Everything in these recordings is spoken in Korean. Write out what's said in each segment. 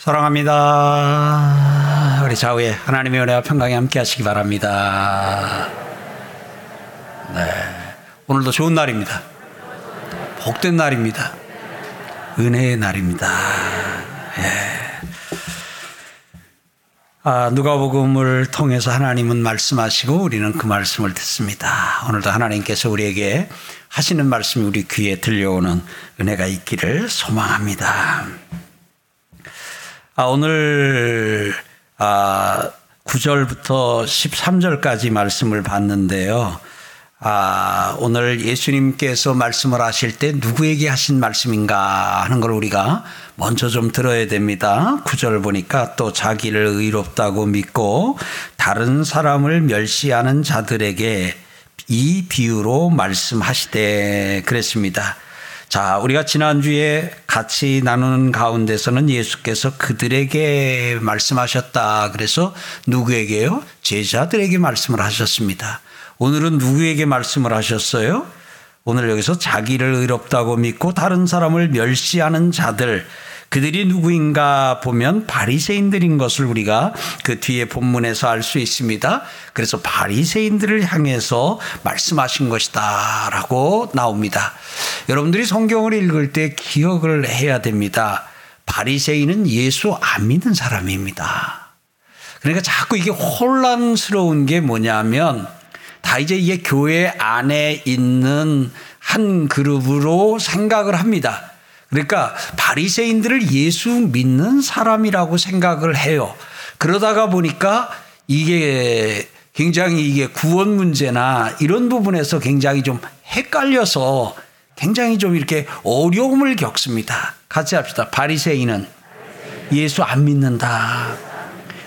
사랑합니다. 우리 좌우에 하나님의 은혜와 평강이 함께 하시기 바랍니다. 네. 오늘도 좋은 날입니다. 복된 날입니다. 은혜의 날입니다. 예. 아, 누가복음을 통해서 하나님은 말씀하시고 우리는 그 말씀을 듣습니다. 오늘도 하나님께서 우리에게 하시는 말씀이 우리 귀에 들려오는 은혜가 있기를 소망합니다. 아, 오늘 아, 9절부터 13절까지 말씀을 봤는데요. 아, 오늘 예수님께서 말씀을 하실 때 누구에게 하신 말씀인가 하는 걸 우리가 먼저 좀 들어야 됩니다. 9절 보니까 또 자기를 의롭다고 믿고 다른 사람을 멸시하는 자들에게 이 비유로 말씀하시되 그랬습니다. 자, 우리가 지난주에 같이 나누는 가운데서는 예수께서 그들에게 말씀하셨다. 그래서 누구에게요? 제자들에게 말씀을 하셨습니다. 오늘은 누구에게 말씀을 하셨어요? 오늘 여기서 자기를 의롭다고 믿고 다른 사람을 멸시하는 자들, 그들이 누구인가 보면 바리새인들인 것을 우리가 그 뒤에 본문에서 알 수 있습니다. 그래서 바리새인들을 향해서 말씀하신 것이다라고 나옵니다. 여러분들이 성경을 읽을 때 기억을 해야 됩니다. 바리새인은 예수 안 믿는 사람입니다. 그러니까 자꾸 이게 혼란스러운 게 뭐냐면 다 이제 이게 교회 안에 있는 한 그룹으로 생각을 합니다. 그러니까 바리새인들을 예수 믿는 사람이라고 생각을 해요. 그러다가 보니까 이게 굉장히 이게 구원 문제나 이런 부분에서 굉장히 좀 헷갈려서 굉장히 좀 이렇게 어려움을 겪습니다. 같이 합시다. 바리새인은 예수 안 믿는다.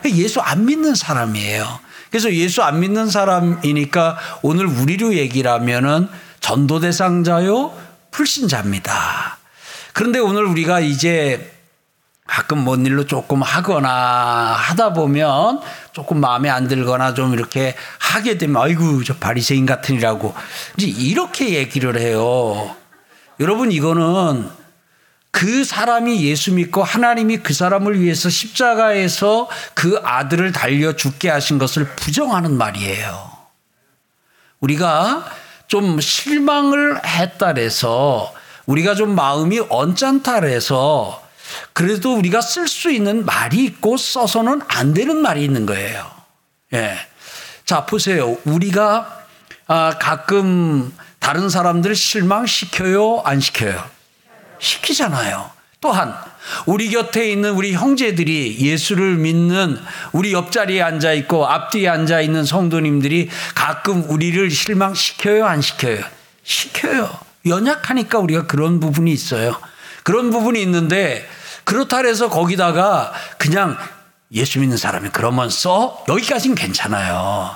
예수 안 믿는 사람이에요. 그래서 예수 안 믿는 사람이니까 오늘 우리로 얘기를 하면은 전도 대상자요, 불신자입니다. 그런데 오늘 우리가 이제 가끔 뭔 일로 조금 하거나 하다 보면 조금 마음에 안 들거나 좀 이렇게 하게 되면 아이고 저 바리새인 같으니라고 이제 이렇게 얘기를 해요. 여러분 이거는 그 사람이 예수 믿고 하나님이 그 사람을 위해서 십자가에서 그 아들을 달려 죽게 하신 것을 부정하는 말이에요. 우리가 좀 실망을 했다 그래서 우리가 좀 마음이 언짢다 그래서 그래도 우리가 쓸 수 있는 말이 있고 써서는 안 되는 말이 있는 거예요. 예. 자, 보세요. 우리가 아, 가끔 다른 사람들을 실망시켜요? 안 시켜요? 시키잖아요. 또한 우리 곁에 있는 우리 형제들이 예수를 믿는 우리 옆자리에 앉아 있고 앞뒤에 앉아 있는 성도님들이 가끔 우리를 실망시켜요? 안 시켜요? 시켜요. 연약하니까 우리가 그런 부분이 있어요. 그런 부분이 있는데 그렇다 해서 거기다가 그냥 예수 믿는 사람이 그러면 써? 여기까지는 괜찮아요.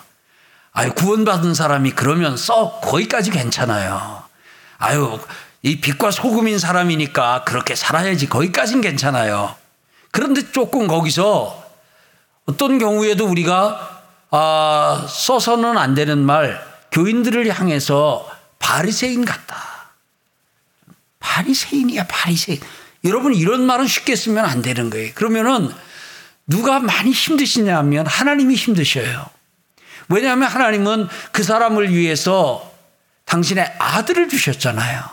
아유, 구원받은 사람이 그러면 써? 거기까지 괜찮아요. 아유, 이 빛과 소금인 사람이니까 그렇게 살아야지. 거기까지는 괜찮아요. 그런데 조금 거기서 어떤 경우에도 우리가 아, 써서는 안 되는 말, 교인들을 향해서 바리새인 같다. 바리새인이야, 바리새인. 여러분 이런 말은 쉽게 쓰면 안 되는 거예요. 그러면은 누가 많이 힘드시냐면 하나님이 힘드셔요. 왜냐하면 하나님은 그 사람을 위해서 당신의 아들을 주셨잖아요.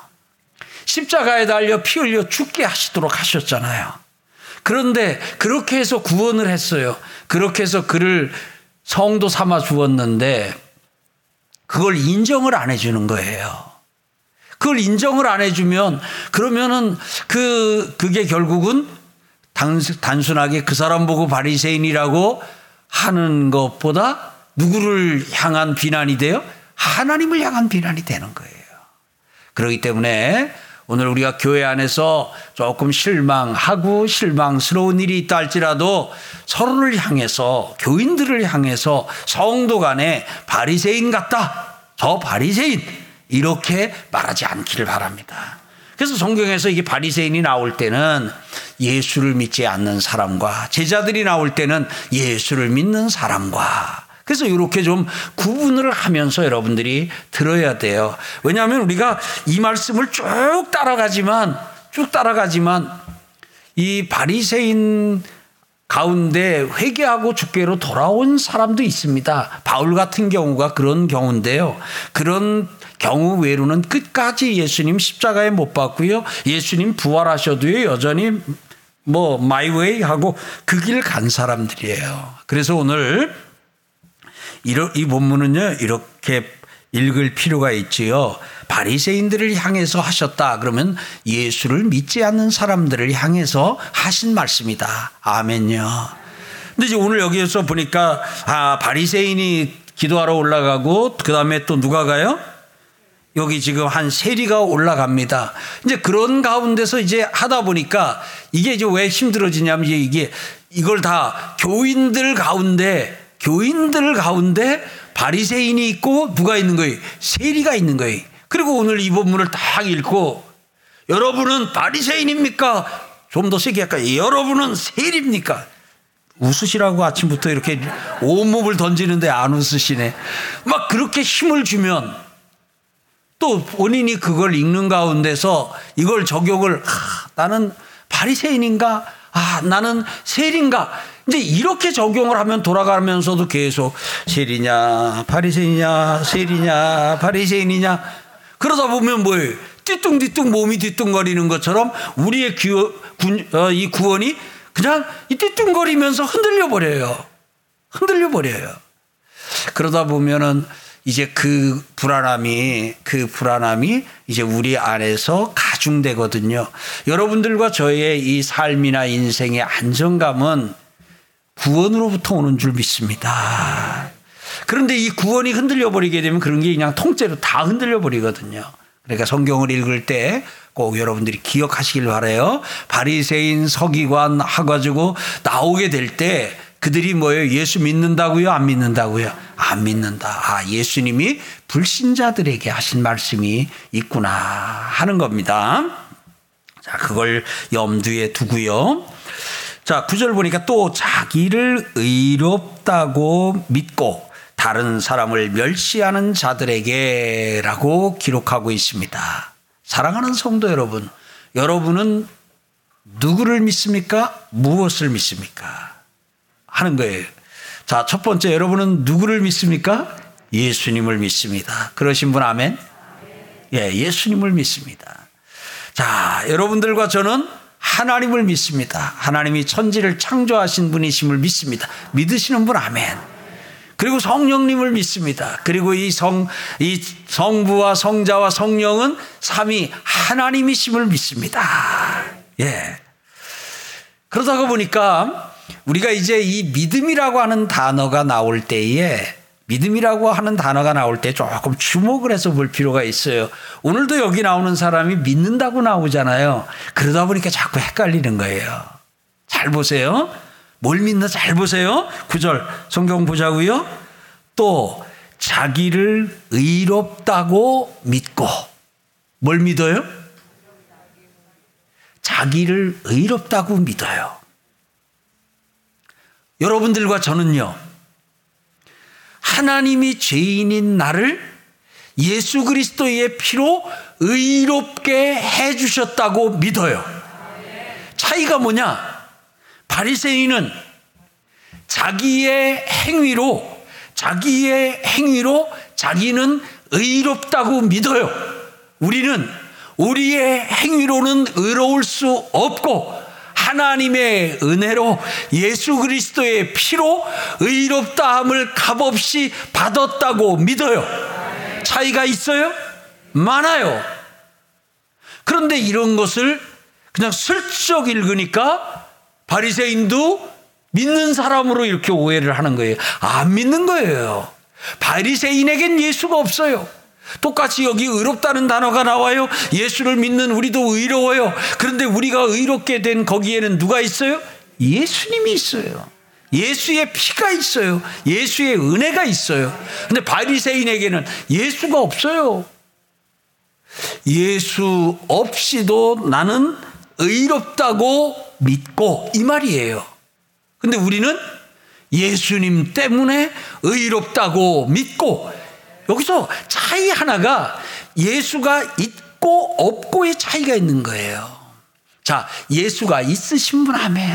십자가에 달려 피 흘려 죽게 하시도록 하셨잖아요. 그런데 그렇게 해서 구원을 했어요. 그렇게 해서 그를 성도 삼아 주었는데 그걸 인정을 안 해주는 거예요. 그걸 인정을 안 해주면 그러면은 그 그게 결국은 단순하게 그 사람 보고 바리새인이라고 하는 것보다 누구를 향한 비난이 돼요? 하나님을 향한 비난이 되는 거예요. 그렇기 때문에 오늘 우리가 교회 안에서 조금 실망하고 실망스러운 일이 있다 할지라도 서로를 향해서 교인들을 향해서 성도 간에 바리새인 같다. 저 바리새인 이렇게 말하지 않기를 바랍니다. 그래서 성경에서 이게 바리새인이 나올 때는 예수를 믿지 않는 사람과 제자들이 나올 때는 예수를 믿는 사람과 그래서 이렇게 좀 구분을 하면서 여러분들이 들어야 돼요. 왜냐하면 우리가 이 말씀을 쭉 따라가지만 쭉 따라가지만 이 바리새인 가운데 회개하고 주께로 돌아온 사람도 있습니다. 바울 같은 경우가 그런 경우인데요. 그런 경우 외로는 끝까지 예수님 십자가에 못 박고요. 예수님 부활하셔도요. 여전히 뭐 마이웨이 하고 그 길 간 사람들이에요. 그래서 오늘 이 본문은요. 이렇게 읽을 필요가 있지요. 바리새인들을 향해서 하셨다. 그러면 예수를 믿지 않는 사람들을 향해서 하신 말씀이다. 아멘요. 근데 이제 오늘 여기에서 보니까 아 바리새인이 기도하러 올라가고 그 다음에 또 누가 가요? 여기 지금 한 세리가 올라갑니다. 이제 그런 가운데서 이제 하다 보니까 이게 이제 왜 힘들어지냐면 이게 이걸 다 교인들 가운데 교인들 가운데 바리새인이 있고 누가 있는 거예요? 세리가 있는 거예요. 그리고 오늘 이 본문을 딱 읽고 여러분은 바리새인입니까? 좀 더 세게 할까요? 여러분은 세리입니까? 웃으시라고 아침부터 이렇게 온몸을 던지는데 안 웃으시네. 막 그렇게 힘을 주면 또 본인이 그걸 읽는 가운데서 이걸 적용을 아, 나는 바리새인인가? 아, 나는 세리인가? 이제 이렇게 적용을 하면 돌아가면서도 계속 세리냐, 바리새인이냐, 세리냐, 바리새인이냐 그러다 보면 뭐예요? 띠뚱띠뚱 몸이 뒤뚱거리는 것처럼 우리의 구, 어, 이 구원이 그냥 이 띠뚱거리면서 흔들려 버려요. 흔들려 버려요. 그러다 보면은 이제 그 불안함이 그 불안함이 이제 우리 안에서 가중되거든요. 여러분들과 저의 이 삶이나 인생의 안정감은 구원으로부터 오는 줄 믿습니다. 그런데 이 구원이 흔들려 버리게 되면 그런 게 그냥 통째로 다 흔들려 버리거든요. 그러니까 성경을 읽을 때 꼭 여러분들이 기억하시길 바래요. 바리새인 서기관 하가지고 나오게 될 때 그들이 뭐예요? 예수 믿는다고요? 안 믿는다고요? 안 믿는다. 아, 예수님이 불신자들에게 하신 말씀이 있구나 하는 겁니다. 자, 그걸 염두에 두고요. 자, 구절 보니까 또 자기를 의롭다고 믿고 다른 사람을 멸시하는 자들에게라고 기록하고 있습니다. 사랑하는 성도 여러분, 여러분은 누구를 믿습니까? 무엇을 믿습니까? 하는 거예요. 자, 첫 번째 여러분은 누구를 믿습니까? 예수님을 믿습니다. 그러신 분 아멘? 예, 예수님을 믿습니다. 자, 여러분들과 저는 하나님을 믿습니다. 하나님이 천지를 창조하신 분이심을 믿습니다. 믿으시는 분 아멘. 그리고 성령님을 믿습니다. 그리고 이 성, 이 성부와 성자와 성령은 삼위 하나님이심을 믿습니다. 예. 그러다가 보니까 우리가 이제 이 믿음이라고 하는 단어가 나올 때에 믿음이라고 하는 단어가 나올 때 조금 주목을 해서 볼 필요가 있어요. 오늘도 여기 나오는 사람이 믿는다고 나오잖아요. 그러다 보니까 자꾸 헷갈리는 거예요. 잘 보세요. 뭘 믿나 잘 보세요. 9절 성경 보자고요. 또 자기를 의롭다고 믿고 뭘 믿어요? 자기를 의롭다고 믿어요. 여러분들과 저는요. 하나님이 죄인인 나를 예수 그리스도의 피로 의롭게 해 주셨다고 믿어요. 차이가 뭐냐? 바리새인은 자기의 행위로 자기의 행위로 자기는 의롭다고 믿어요. 우리는 우리의 행위로는 의로울 수 없고 하나님의 은혜로 예수 그리스도의 피로 의롭다함을 값없이 받았다고 믿어요. 차이가 있어요? 많아요. 그런데 이런 것을 그냥 슬쩍 읽으니까 바리새인도 믿는 사람으로 이렇게 오해를 하는 거예요. 안 믿는 거예요. 바리새인에겐 예수가 없어요. 똑같이 여기 의롭다는 단어가 나와요. 예수를 믿는 우리도 의로워요. 그런데 우리가 의롭게 된 거기에는 누가 있어요? 예수님이 있어요. 예수의 피가 있어요. 예수의 은혜가 있어요. 근데 바리새인에게는 예수가 없어요. 예수 없이도 나는 의롭다고 믿고 이 말이에요. 근데 우리는 예수님 때문에 의롭다고 믿고 여기서 차이 하나가 예수가 있고 없고의 차이가 있는 거예요. 자, 예수가 있으신 분 아멘.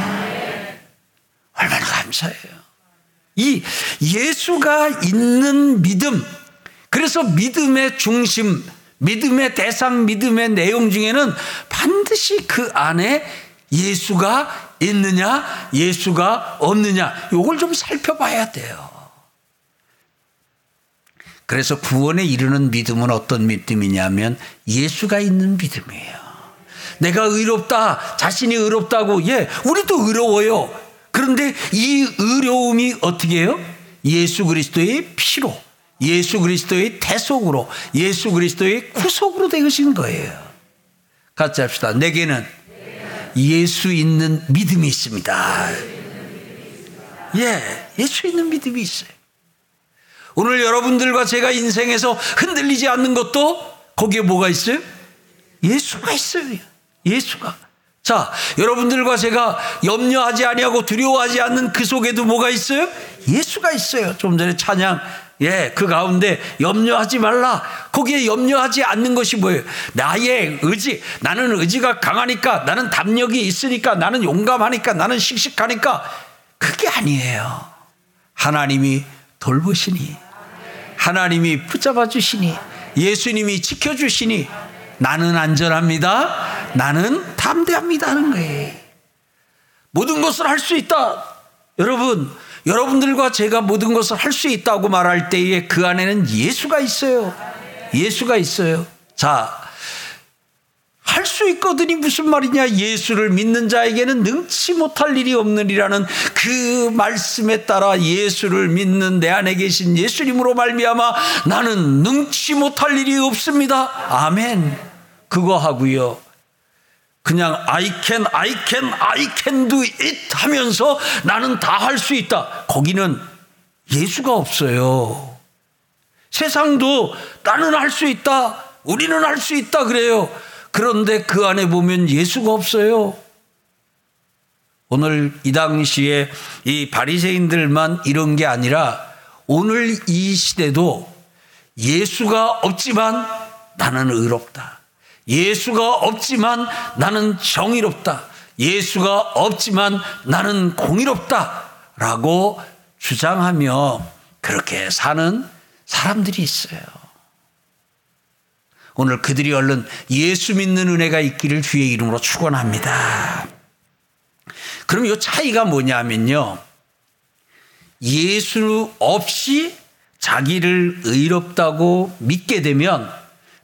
얼마나 감사해요. 이 예수가 있는 믿음, 그래서 믿음의 중심, 믿음의 대상, 믿음의 내용 중에는 반드시 그 안에 예수가 있느냐, 예수가 없느냐, 요걸 좀 살펴봐야 돼요. 그래서 구원에 이르는 믿음은 어떤 믿음이냐면 예수가 있는 믿음이에요. 내가 의롭다, 자신이 의롭다고, 예, 우리도 의로워요. 그런데 이 의로움이 어떻게 해요? 예수 그리스도의 피로, 예수 그리스도의 대속으로, 예수 그리스도의 구속으로 되으신 거예요. 같이 합시다. 내게는 예수 있는 믿음이 있습니다. 예, 예수 있는 믿음이 있어요. 오늘 여러분들과 제가 인생에서 흔들리지 않는 것도 거기에 뭐가 있어요? 예수가 있어요. 예수가. 자, 여러분들과 제가 염려하지 아니하고 두려워하지 않는 그 속에도 뭐가 있어요? 예수가 있어요. 좀 전에 찬양 예, 그 가운데 염려하지 말라. 거기에 염려하지 않는 것이 뭐예요? 나의 의지. 나는 의지가 강하니까, 나는 담력이 있으니까, 나는 용감하니까, 나는 씩씩하니까. 그게 아니에요. 하나님이 돌보시니, 하나님이 붙잡아 주시니, 예수님이 지켜 주시니, 나는 안전합니다. 나는 담대합니다. 하는 거예요. 모든 것을 할 수 있다. 여러분, 여러분들과 제가 모든 것을 할 수 있다고 말할 때에 그 안에는 예수가 있어요. 예수가 있어요. 자, 할 수 있거든이 무슨 말이냐? 예수를 믿는 자에게는 능치 못할 일이 없느니라는 그 말씀에 따라 예수를 믿는 내 안에 계신 예수님으로 말미암아 나는 능치 못할 일이 없습니다. 아멘. 그거 하고요. 그냥 I can, I can, I can do it 하면서 나는 다 할 수 있다. 거기는 예수가 없어요. 세상도 나는 할 수 있다. 우리는 할 수 있다 그래요. 그런데 그 안에 보면 예수가 없어요. 오늘 이 당시에 이 바리새인들만 이런 게 아니라 오늘 이 시대도 예수가 없지만 나는 의롭다. 예수가 없지만 나는 정의롭다. 예수가 없지만 나는 공의롭다. 라고 주장하며 그렇게 사는 사람들이 있어요. 오늘 그들이 얼른 예수 믿는 은혜가 있기를 주의 이름으로 축원합니다. 그럼 이 차이가 뭐냐면요. 예수 없이 자기를 의롭다고 믿게 되면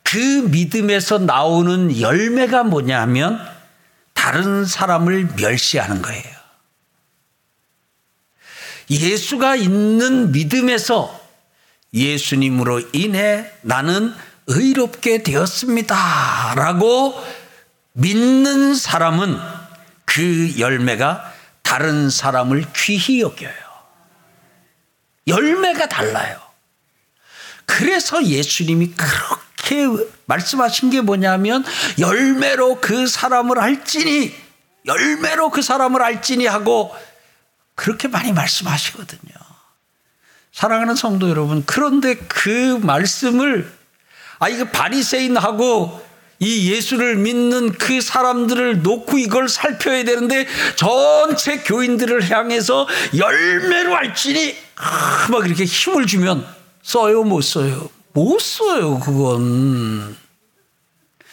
그 믿음에서 나오는 열매가 뭐냐 하면 다른 사람을 멸시하는 거예요. 예수가 있는 믿음에서 예수님으로 인해 나는 의롭게 되었습니다. 라고 믿는 사람은 그 열매가 다른 사람을 귀히 여겨요. 열매가 달라요. 그래서 예수님이 그렇게 말씀하신 게 뭐냐면 열매로 그 사람을 알지니 열매로 그 사람을 알지니 하고 그렇게 많이 말씀하시거든요. 사랑하는 성도 여러분, 그런데 그 말씀을 아 이거 바리새인하고 이 예수를 믿는 그 사람들을 놓고 이걸 살펴야 되는데 전체 교인들을 향해서 열매로 알지니 아, 막 이렇게 힘을 주면 써요 못 써요 못 써요, 그건.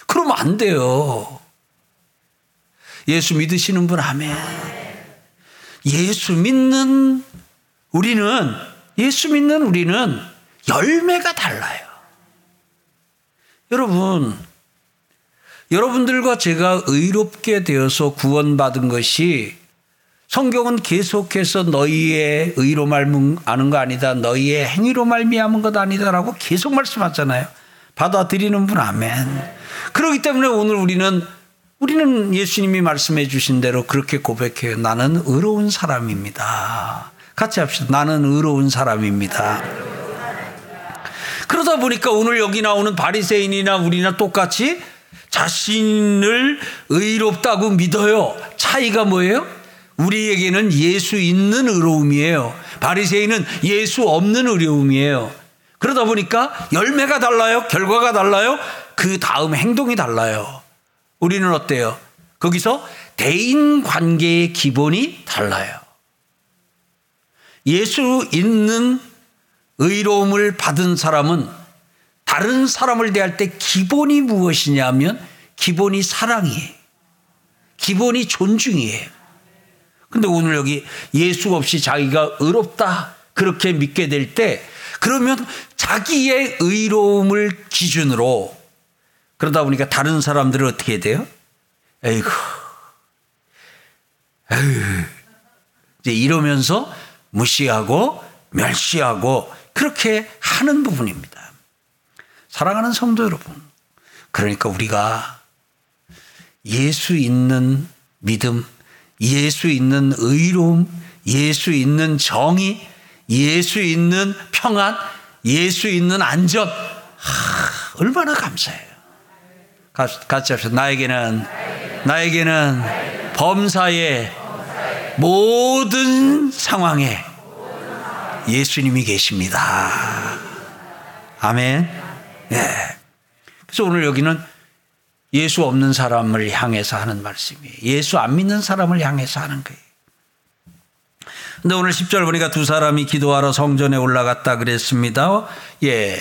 그러면 안 돼요. 예수 믿으시는 분, 아멘. 예수 믿는 우리는, 예수 믿는 우리는 열매가 달라요. 여러분, 여러분들과 제가 의롭게 되어서 구원받은 것이 성경은 계속해서 너희의 의로 말미암은 거 아니다. 너희의 행위로 말미암은 것 아니다라고 계속 말씀하잖아요. 받아들이는 분 아멘. 그렇기 때문에 오늘 우리는 우리는 예수님이 말씀해 주신 대로 그렇게 고백해요. 나는 의로운 사람입니다. 같이 합시다. 나는 의로운 사람입니다. 그러다 보니까 오늘 여기 나오는 바리새인이나 우리나 똑같이 자신을 의롭다고 믿어요. 차이가 뭐예요? 우리에게는 예수 있는 의로움이에요. 바리새인은 예수 없는 의로움이에요. 그러다 보니까 열매가 달라요. 결과가 달라요. 그 다음 행동이 달라요. 우리는 어때요? 거기서 대인 관계의 기본이 달라요. 예수 있는 의로움을 받은 사람은 다른 사람을 대할 때 기본이 무엇이냐면 기본이 사랑이에요. 기본이 존중이에요. 근데 오늘 여기 예수 없이 자기가 의롭다 그렇게 믿게 될 때 그러면 자기의 의로움을 기준으로 그러다 보니까 다른 사람들은 어떻게 돼요? 에이구, 에이 이제 이러면서 무시하고 멸시하고 그렇게 하는 부분입니다. 사랑하는 성도 여러분, 그러니까 우리가 예수 있는 믿음, 예수 있는 의로움, 예수 있는 정의, 예수 있는 평안, 예수 있는 안전, 하, 얼마나 감사해요. 같이 합시다. 나에게는, 나에게는 범사의 모든 상황에 예수님이 계십니다. 아멘. 예. 그래서 오늘 여기는 예수 없는 사람을 향해서 하는 말씀이에요. 예수 안 믿는 사람을 향해서 하는 거예요. 근데 오늘 10절 보니까 두 사람이 기도하러 성전에 올라갔다 그랬습니다. 예.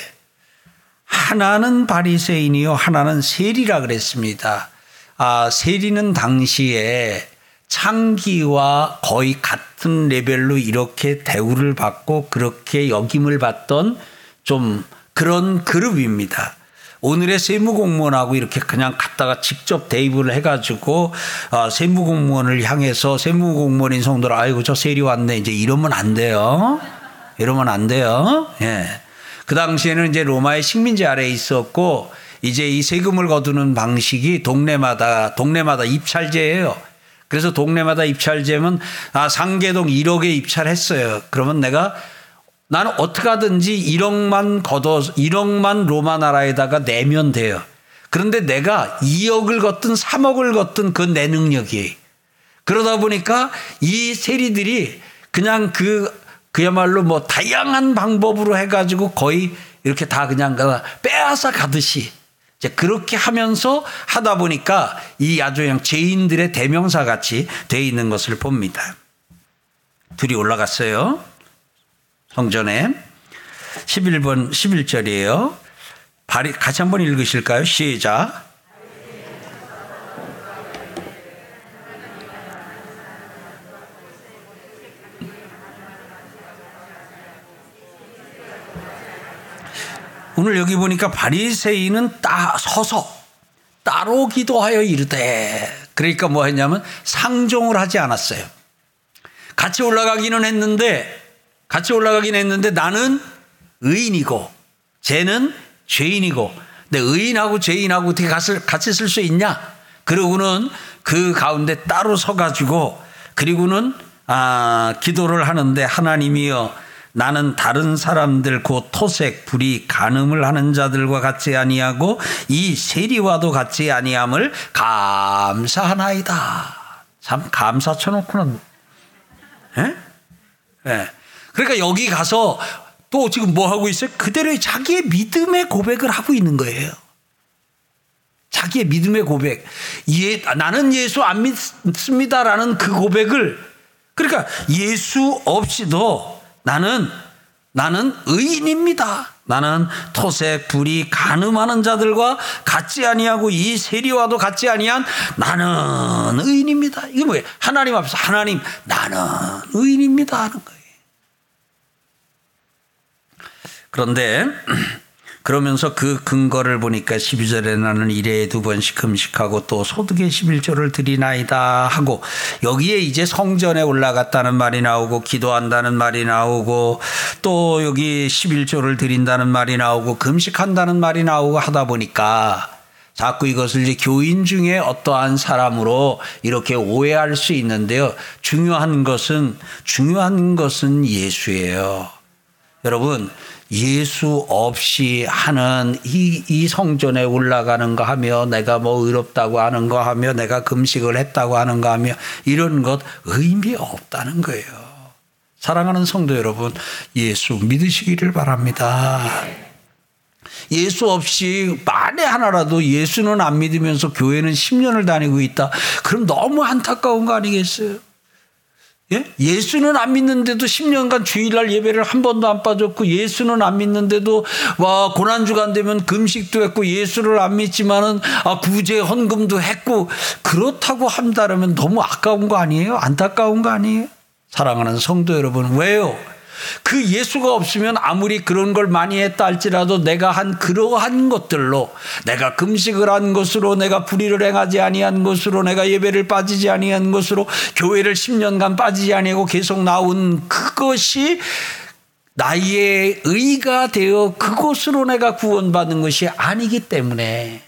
하나는 바리새인이요 하나는 세리라 그랬습니다. 아, 세리는 당시에 창기와 거의 같은 레벨로 이렇게 대우를 받고 그렇게 역임을 받던 좀 그런 그룹입니다. 오늘의 세무공무원하고 이렇게 그냥 갔다가 직접 대입을 해가지고 어, 세무공무원을 향해서 세무공무원인 성도를 아이고 저 세리 왔네 이제 이러면 안 돼요. 이러면 안 돼요. 예. 그 당시에는 이제 로마의 식민지 아래에 있었고 이제 이 세금을 거두는 방식이 동네마다 동네마다 입찰제예요. 그래서 동네마다 입찰제면 아 상계동 1억에 입찰했어요. 그러면 내가 나는 어떻게 하든지 1억만 걷어 1억만 로마 나라에다가 내면 돼요. 그런데 내가 2억을 걷든 3억을 걷든 그 내 능력이 그러다 보니까 이 세리들이 그냥 그 그야말로 뭐 다양한 방법으로 해가지고 거의 이렇게 다 그냥 빼앗아 가듯이 이제 그렇게 하면서 하다 보니까 이 아주 그냥 죄인들의 대명사 같이 돼 있는 것을 봅니다. 둘이 올라갔어요. 성전에 11번 11절이에요. 같이 한번 읽으실까요? 시작. 오늘 여기 보니까 바리새인은 따 서서 따로 기도하여 이르되 그러니까 뭐 했냐면 상종을 하지 않았어요. 같이 올라가기는 했는데 같이 올라가긴 했는데 나는 의인이고 쟤는 죄인이고 근데 의인하고 죄인하고 어떻게 같이 쓸 수 있냐? 그러고는 그 가운데 따로 서가지고 그리고는 아, 기도를 하는데 하나님이여 나는 다른 사람들 곧 토색 불이 간음을 하는 자들과 같이 아니하고 이 세리와도 같이 아니함을 감사하나이다. 참 감사 쳐놓고는 예? 예. 그러니까 여기 가서 또 지금 뭐 하고 있어요? 그대로 자기의 믿음의 고백을 하고 있는 거예요. 자기의 믿음의 고백. 예, 나는 예수 안 믿습니다라는 그 고백을 그러니까 예수 없이도 나는 나는 의인입니다. 나는 토색 불이 가늠하는 자들과 같지 아니하고 이 세리와도 같지 아니한 나는 의인입니다. 이게 뭐예요? 하나님 앞에서 하나님 나는 의인입니다 하는 거예요. 그런데 그러면서 그 근거를 보니까 12절에 나는 일에 두 번씩 금식하고 또 소득의 11조를 드리나이다 하고 여기에 이제 성전에 올라갔다는 말이 나오고 기도한다는 말이 나오고 또 여기 11조를 드린다는 말이 나오고 금식한다는 말이 나오고 하다 보니까 자꾸 이것을 이제 교인 중에 어떠한 사람으로 이렇게 오해할 수 있는데요. 중요한 것은 중요한 것은 예수예요. 여러분 예수 없이 하는 이, 이 성전에 올라가는 거 하며 내가 뭐 의롭다고 하는 거 하며 내가 금식을 했다고 하는 거 하며 이런 것 의미 없다는 거예요. 사랑하는 성도 여러분, 예수 믿으시기를 바랍니다. 예수 없이 만에 하나라도 예수는 안 믿으면서 교회는 10년을 다니고 있다. 그럼 너무 안타까운 거 아니겠어요? 예? 예수는 안 믿는데도 10년간 주일날 예배를 한 번도 안 빠졌고 예수는 안 믿는데도 와 고난 주간 되면 금식도 했고 예수를 안 믿지만은 아 구제 헌금도 했고 그렇다고 한다면 너무 아까운 거 아니에요? 안타까운 거 아니에요? 사랑하는 성도 여러분 왜요? 그 예수가 없으면 아무리 그런 걸 많이 했다 할지라도 내가 한 그러한 것들로 내가 금식을 한 것으로 내가 불의를 행하지 아니한 것으로 내가 예배를 빠지지 아니한 것으로 교회를 10년간 빠지지 아니하고 계속 나온 그것이 나의 의가 되어 그곳으로 내가 구원받는 것이 아니기 때문에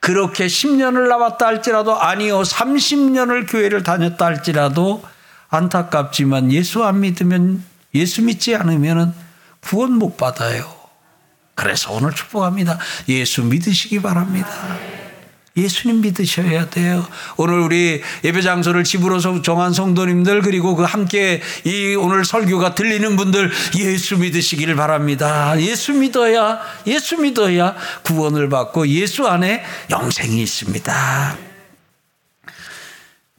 그렇게 10년을 나왔다 할지라도 아니요 30년을 교회를 다녔다 할지라도 안타깝지만 예수 안 믿으면 예수 믿지 않으면 구원 못 받아요. 그래서 오늘 축복합니다. 예수 믿으시기 바랍니다. 예수님 믿으셔야 돼요. 오늘 우리 예배 장소를 집으로 정한 성도님들 그리고 그 함께 이 오늘 설교가 들리는 분들 예수 믿으시기를 바랍니다. 예수 믿어야 예수 믿어야 구원을 받고 예수 안에 영생이 있습니다.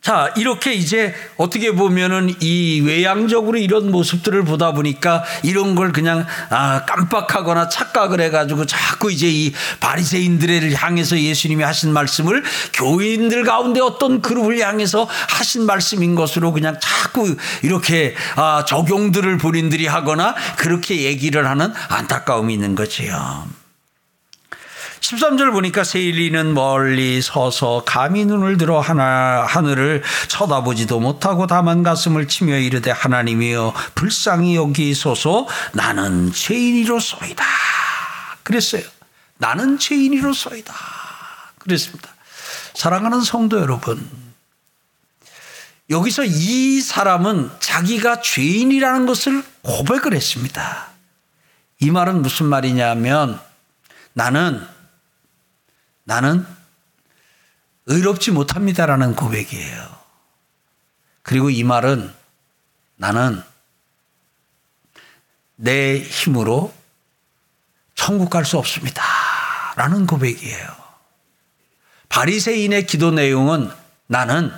자, 이렇게 이제 어떻게 보면은 이 외향적으로 이런 모습들을 보다 보니까 이런 걸 그냥 아, 깜빡하거나 착각을 해가지고 자꾸 이제 이 바리새인들을 향해서 예수님이 하신 말씀을 교인들 가운데 어떤 그룹을 향해서 하신 말씀인 것으로 그냥 자꾸 이렇게 아, 적용들을 본인들이 하거나 그렇게 얘기를 하는 안타까움이 있는 거지요. 13절 보니까 세일리는 멀리 서서 감히 눈을 들어 하나, 하늘을 쳐다보지도 못하고 다만 가슴을 치며 이르되 하나님이여 불쌍히 여기소서 나는 죄인이로소이다. 그랬어요. 나는 죄인이로소이다. 그랬습니다. 사랑하는 성도 여러분, 여기서 이 사람은 자기가 죄인이라는 것을 고백을 했습니다. 이 말은 무슨 말이냐면 나는 나는 의롭지 못합니다라는 고백이에요. 그리고 이 말은 나는 내 힘으로 천국 갈 수 없습니다. 라는 고백이에요. 바리새인의 기도 내용은 나는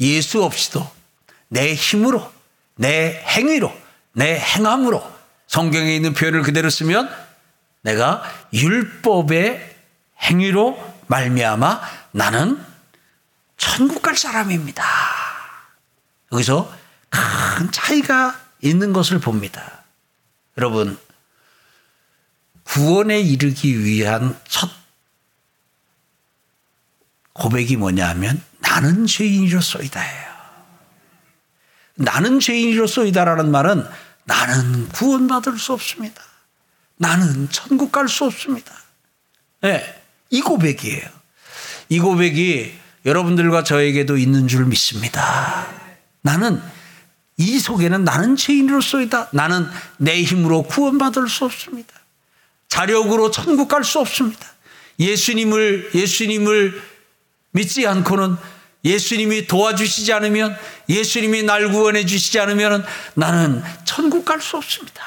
예수 없이도 내 힘으로 내 행위로 내 행함으로 성경에 있는 표현을 그대로 쓰면 내가 율법의 행위로 말미암아 나는 천국 갈 사람입니다. 여기서 큰 차이가 있는 것을 봅니다. 여러분, 구원에 이르기 위한 첫 고백이 뭐냐면 나는 죄인이로소이다예요. 나는 죄인이로소이다라는 말은 나는 구원받을 수 없습니다. 나는 천국 갈 수 없습니다. 네. 이 고백이에요. 이 고백이 여러분들과 저에게도 있는 줄 믿습니다. 나는 이 속에는 나는 죄인으로서이다. 나는 내 힘으로 구원받을 수 없습니다. 자력으로 천국 갈 수 없습니다. 예수님을 예수님을 믿지 않고는 예수님이 도와주시지 않으면 예수님이 날 구원해 주시지 않으면 나는 천국 갈 수 없습니다.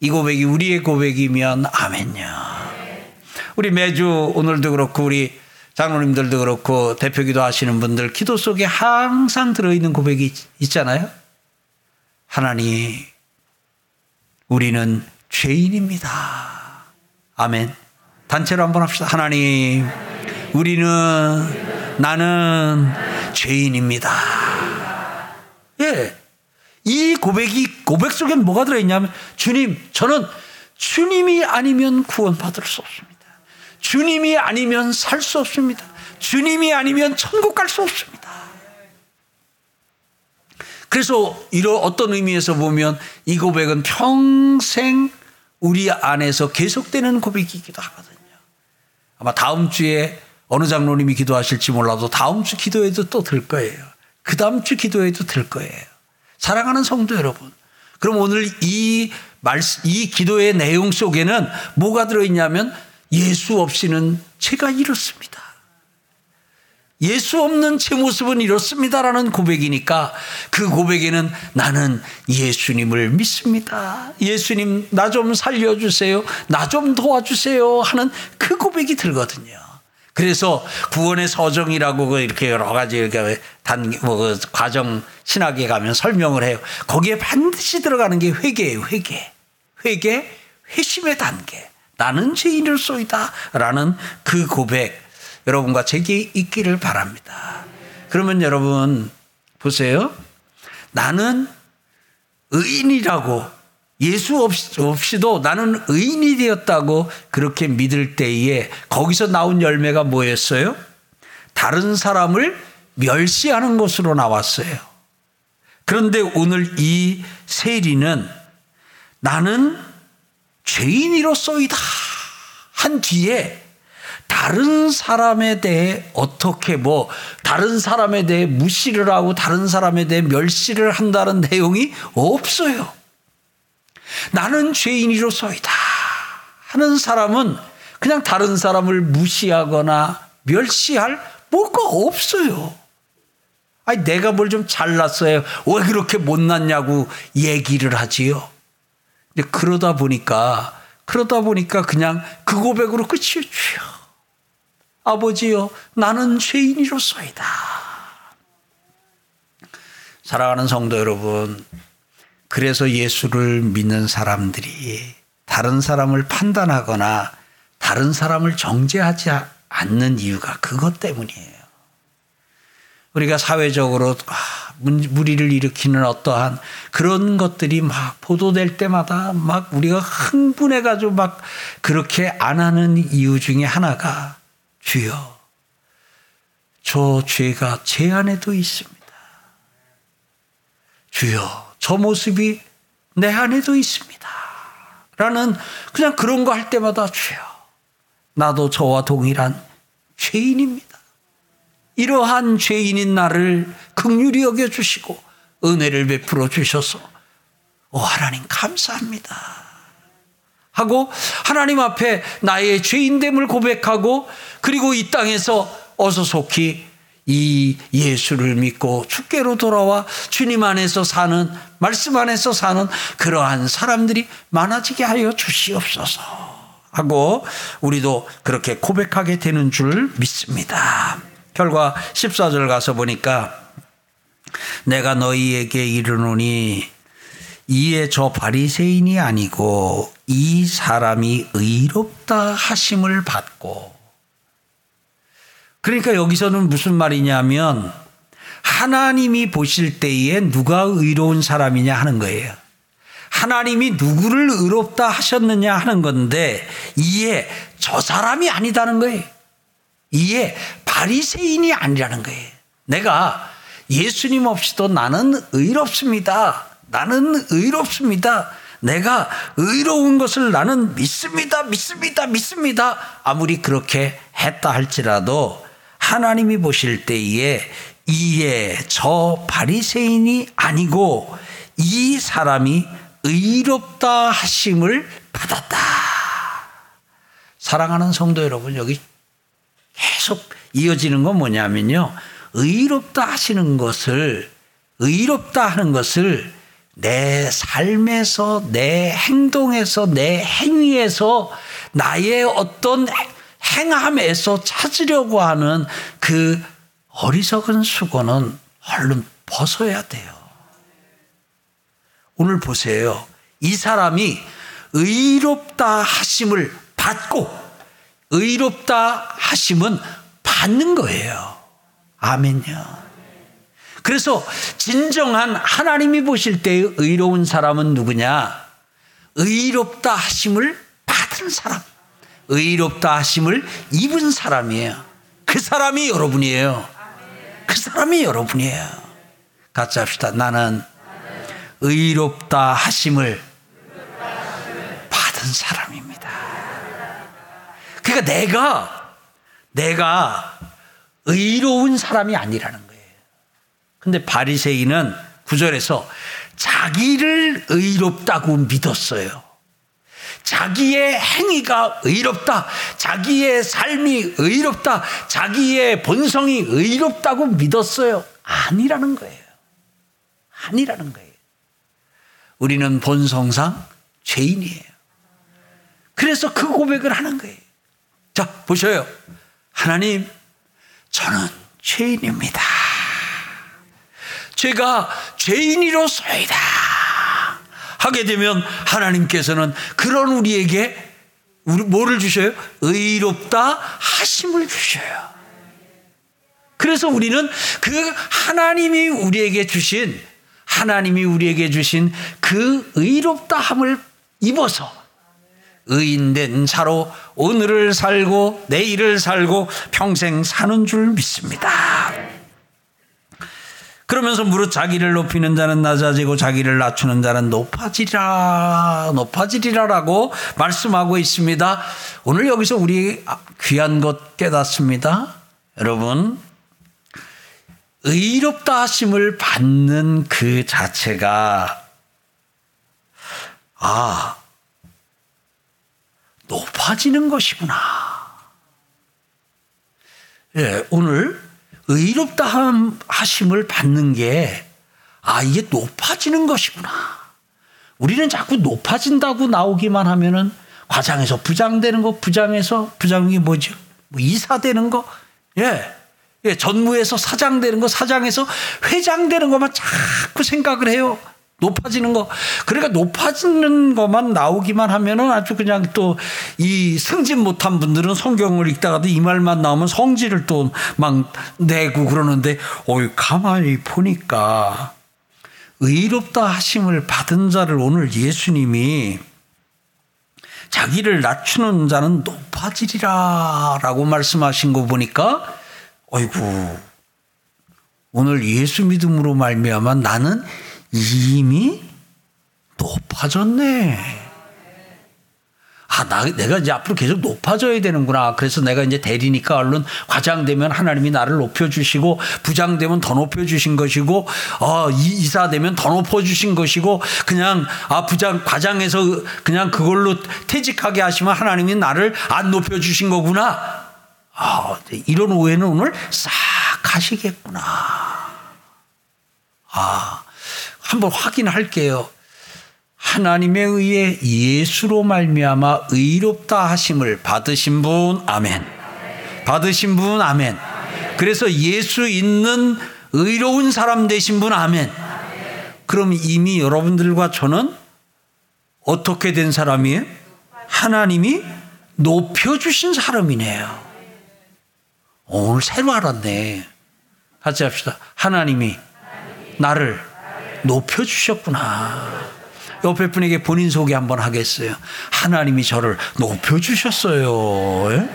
이 고백이 우리의 고백이면 아멘요. 우리 매주 오늘도 그렇고 우리 장로님들도 그렇고 대표 기도 하시는 분들 기도 속에 항상 들어있는 고백이 있잖아요. 하나님, 우리는 죄인입니다. 아멘. 단체로 한번 합시다. 하나님, 우리는 나는 죄인입니다. 예. 이 고백이 고백 속에 뭐가 들어 있냐면 주님, 저는 주님이 아니면 구원받을 수 없습니다. 주님이 아니면 살 수 없습니다. 주님이 아니면 천국 갈 수 없습니다. 그래서 이런 어떤 의미에서 보면 이 고백은 평생 우리 안에서 계속되는 고백이기도 하거든요. 아마 다음 주에 어느 장로님이 기도하실지 몰라도 다음 주 기도에도 또 들 거예요. 그 다음 주 기도에도 들 거예요. 사랑하는 성도 여러분. 그럼 오늘 이 말, 이 기도의 내용 속에는 뭐가 들어있냐면 예수 없이는 제가 이렇습니다. 예수 없는 제 모습은 이렇습니다라는 고백이니까 그 고백에는 나는 예수님을 믿습니다. 예수님 나 좀 살려주세요. 나 좀 도와주세요. 하는 그 고백이 들거든요. 그래서 구원의 서정이라고 그 이렇게 여러 가지 이렇게 단, 뭐, 그 과정 신학에 가면 설명을 해요. 거기에 반드시 들어가는 게 회개예요, 회개. 회개, 회심의 단계. 나는 죄인을 쏘이다. 라는 그 고백. 여러분과 제게 있기를 바랍니다. 그러면 여러분, 보세요. 나는 의인이라고 예수 없이도 나는 의인이 되었다고 그렇게 믿을 때에 거기서 나온 열매가 뭐였어요? 다른 사람을 멸시하는 것으로 나왔어요. 그런데 오늘 이 세리는 나는 죄인이로소이다 한 뒤에 다른 사람에 대해 어떻게 뭐 다른 사람에 대해 무시를 하고 다른 사람에 대해 멸시를 한다는 내용이 없어요. 나는 죄인이로소이다 하는 사람은 그냥 다른 사람을 무시하거나 멸시할 뭐가 없어요. 아니, 내가 뭘 좀 잘났어요. 왜 그렇게 못났냐고 얘기를 하지요. 근데 그러다 보니까, 그러다 보니까 그냥 그 고백으로 끝이에요. 주여. 아버지요, 나는 죄인이로소이다. 사랑하는 성도 여러분, 그래서 예수를 믿는 사람들이 다른 사람을 판단하거나 다른 사람을 정죄하지 않는 이유가 그것 때문이에요. 우리가 사회적으로 아, 무리를 일으키는 어떠한 그런 것들이 막 보도될 때마다 막 우리가 흥분해가지고 막 그렇게 안 하는 이유 중에 하나가 주여, 저 죄가 제 안에도 있습니다. 주여, 저 모습이 내 안에도 있습니다. 라는 그냥 그런 거 할 때마다 주여. 나도 저와 동일한 죄인입니다. 이러한 죄인인 나를 극률이 여겨 주시고 은혜를 베풀어 주셔서 오 하나님 감사합니다. 하고 하나님 앞에 나의 죄인됨을 고백하고 그리고 이 땅에서 어서 속히 이 예수를 믿고 주께로 돌아와 주님 안에서 사는 말씀 안에서 사는 그러한 사람들이 많아지게 하여 주시옵소서 하고 우리도 그렇게 고백하게 되는 줄 믿습니다. 결과 14절 가서 보니까 내가 너희에게 이르노니 이에 저 바리새인이 아니고 이 사람이 의롭다 하심을 받고 그러니까 여기서는 무슨 말이냐면 하나님이 보실 때에 누가 의로운 사람이냐 하는 거예요. 하나님이 누구를 의롭다 하셨느냐 하는 건데 이에 저 사람이 아니다는 거예요. 이에 바리새인이 아니라는 거예요. 내가 예수님 없이도 나는 의롭습니다. 나는 의롭습니다. 내가 의로운 것을 나는 믿습니다. 믿습니다. 믿습니다. 아무리 그렇게 했다 할지라도 하나님이 보실 때에 이에 저 바리새인이 아니고 이 사람이 의롭다 하심을 받았다. 사랑하는 성도 여러분 여기 계속 이어지는 건 뭐냐면요. 의롭다 하시는 것을 의롭다 하는 것을 내 삶에서 내 행동에서 내 행위에서 나의 어떤 행함에서 찾으려고 하는 그 어리석은 수고는 얼른 벗어야 돼요. 오늘 보세요. 이 사람이 의롭다 하심을 받고 의롭다 하심은 받는 거예요. 아멘요. 그래서 진정한 하나님이 보실 때의 의로운 사람은 누구냐? 의롭다 하심을 받은 사람. 의롭다 하심을 입은 사람이에요. 그 사람이 여러분이에요. 그 사람이 여러분이에요. 같이 합시다. 나는 의롭다 하심을 받은 사람입니다. 그러니까 내가 내가 의로운 사람이 아니라는 거예요. 근데 바리새인은 구절에서 자기를 의롭다고 믿었어요. 자기의 행위가 의롭다. 자기의 삶이 의롭다. 자기의 본성이 의롭다고 믿었어요. 아니라는 거예요. 아니라는 거예요. 우리는 본성상 죄인이에요. 그래서 그 고백을 하는 거예요. 자, 보셔요. 하나님, 저는 죄인입니다. 제가 죄인이로소이다. 하게 되면 하나님께서는 그런 우리에게 우리 뭐를 주셔요? 의롭다 하심을 주셔요. 그래서 우리는 그 하나님이 우리에게 주신 하나님이 우리에게 주신 그 의롭다 함을 입어서 의인된 자로 오늘을 살고 내일을 살고 평생 사는 줄 믿습니다. 그러면서 무릇 자기를 높이는 자는 낮아지고 자기를 낮추는 자는 높아지리라 높아지리라라고 말씀하고 있습니다. 오늘 여기서 우리 귀한 것 깨닫습니다. 여러분 의롭다 하심을 받는 그 자체가 아 높아지는 것이구나. 예, 오늘 의롭다 하심을 받는 게, 아, 이게 높아지는 것이구나. 우리는 자꾸 높아진다고 나오기만 하면은 과장에서 부장되는 거, 부장에서, 부장이 뭐죠? 뭐 이사 되는 거, 예. 예, 전무에서 사장 되는 거, 사장에서 회장 되는 것만 자꾸 생각을 해요. 높아지는 거. 그러니까 높아지는 것만 나오기만 하면은 아주 그냥 또 이 승진 못한 분들은 성경을 읽다가도 이 말만 나오면 성질을 또 막 내고 그러는데 어이 가만히 보니까 의롭다 하심을 받은 자를 오늘 예수님이 자기를 낮추는 자는 높아지리라 라고 말씀하신 거 보니까 어이구 오늘 예수 믿음으로 말미암아 나는 이미 높아졌네. 아, 나, 내가 이제 앞으로 계속 높아져야 되는구나. 그래서 내가 이제 대리니까 얼른 과장 되면 하나님이 나를 높여주시고, 부장 되면 더 높여주신 것이고, 어, 이사 되면 더 높여주신 것이고, 그냥, 아, 부장, 과장에서 그냥 그걸로 퇴직하게 하시면 하나님이 나를 안 높여주신 거구나. 아, 이런 오해는 오늘 싹 하시겠구나. 아, 한번 확인할게요. 하나님에 의해 예수로 말미암아 의롭다 하심을 받으신 분 아멘. 받으신 분 아멘. 그래서 예수 있는 의로운 사람 되신 분 아멘. 그럼 이미 여러분들과 저는 어떻게 된 사람이에요? 하나님이 높여주신 사람이네요. 오늘 새로 알았네. 같이 합시다. 하나님이 나를 높여주셨구나. 옆에 분에게 본인 소개 한번 하겠어요. 하나님이 저를 높여주셨어요. 예?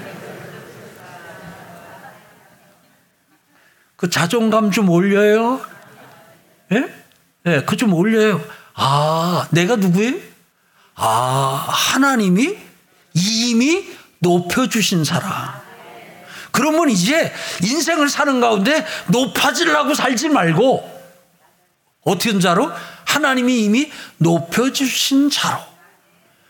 그 자존감 좀 올려요. 예? 예, 그 좀 올려요. 아, 내가 누구예요? 아, 하나님이 이미 높여주신 사람. 그러면 이제 인생을 사는 가운데 높아지려고 살지 말고 어떻게 자로? 하나님이 이미 높여주신 자로.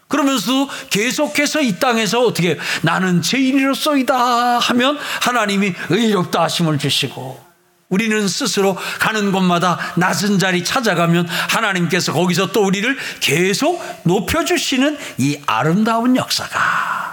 그러면서 계속해서 이 땅에서 어떻게 나는 죄인이로서이다 하면 하나님이 의롭다 하심을 주시고 우리는 스스로 가는 곳마다 낮은 자리 찾아가면 하나님께서 거기서 또 우리를 계속 높여주시는 이 아름다운 역사가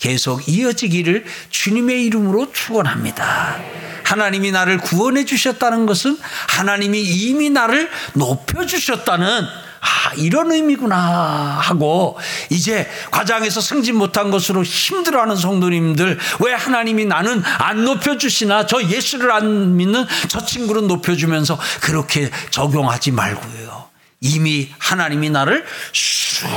계속 이어지기를 주님의 이름으로 축원합니다. 하나님이 나를 구원해 주셨다는 것은 하나님이 이미 나를 높여 주셨다는 아, 이런 의미구나 하고 이제 과장에서 승진 못한 것으로 힘들어하는 성도님들 왜 하나님이 나는 안 높여주시나 저 예수를 안 믿는 저 친구는 높여주면서 그렇게 적용하지 말고요. 이미 하나님이 나를 쑥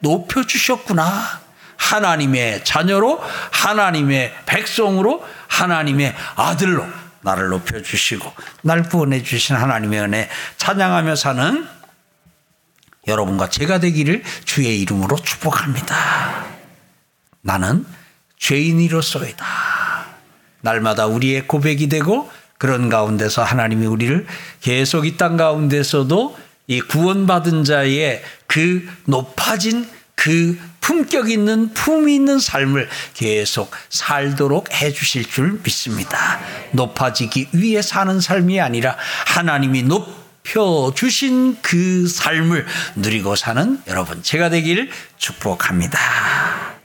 높여주셨구나. 하나님의 자녀로 하나님의 백성으로 하나님의 아들로 나를 높여 주시고 날 구원해 주신 하나님의 은혜 찬양하며 사는 여러분과 제가 되기를 주의 이름으로 축복합니다. 나는 죄인이로소이다. 날마다 우리의 고백이 되고 그런 가운데서 하나님이 우리를 계속 이 땅 가운데서도 이 구원받은 자의 그 높아진 그 품격 있는 품위 있는 삶을 계속 살도록 해 주실 줄 믿습니다. 높아지기 위해 사는 삶이 아니라 하나님이 높여 주신 그 삶을 누리고 사는 여러분 제가 되기를 축복합니다.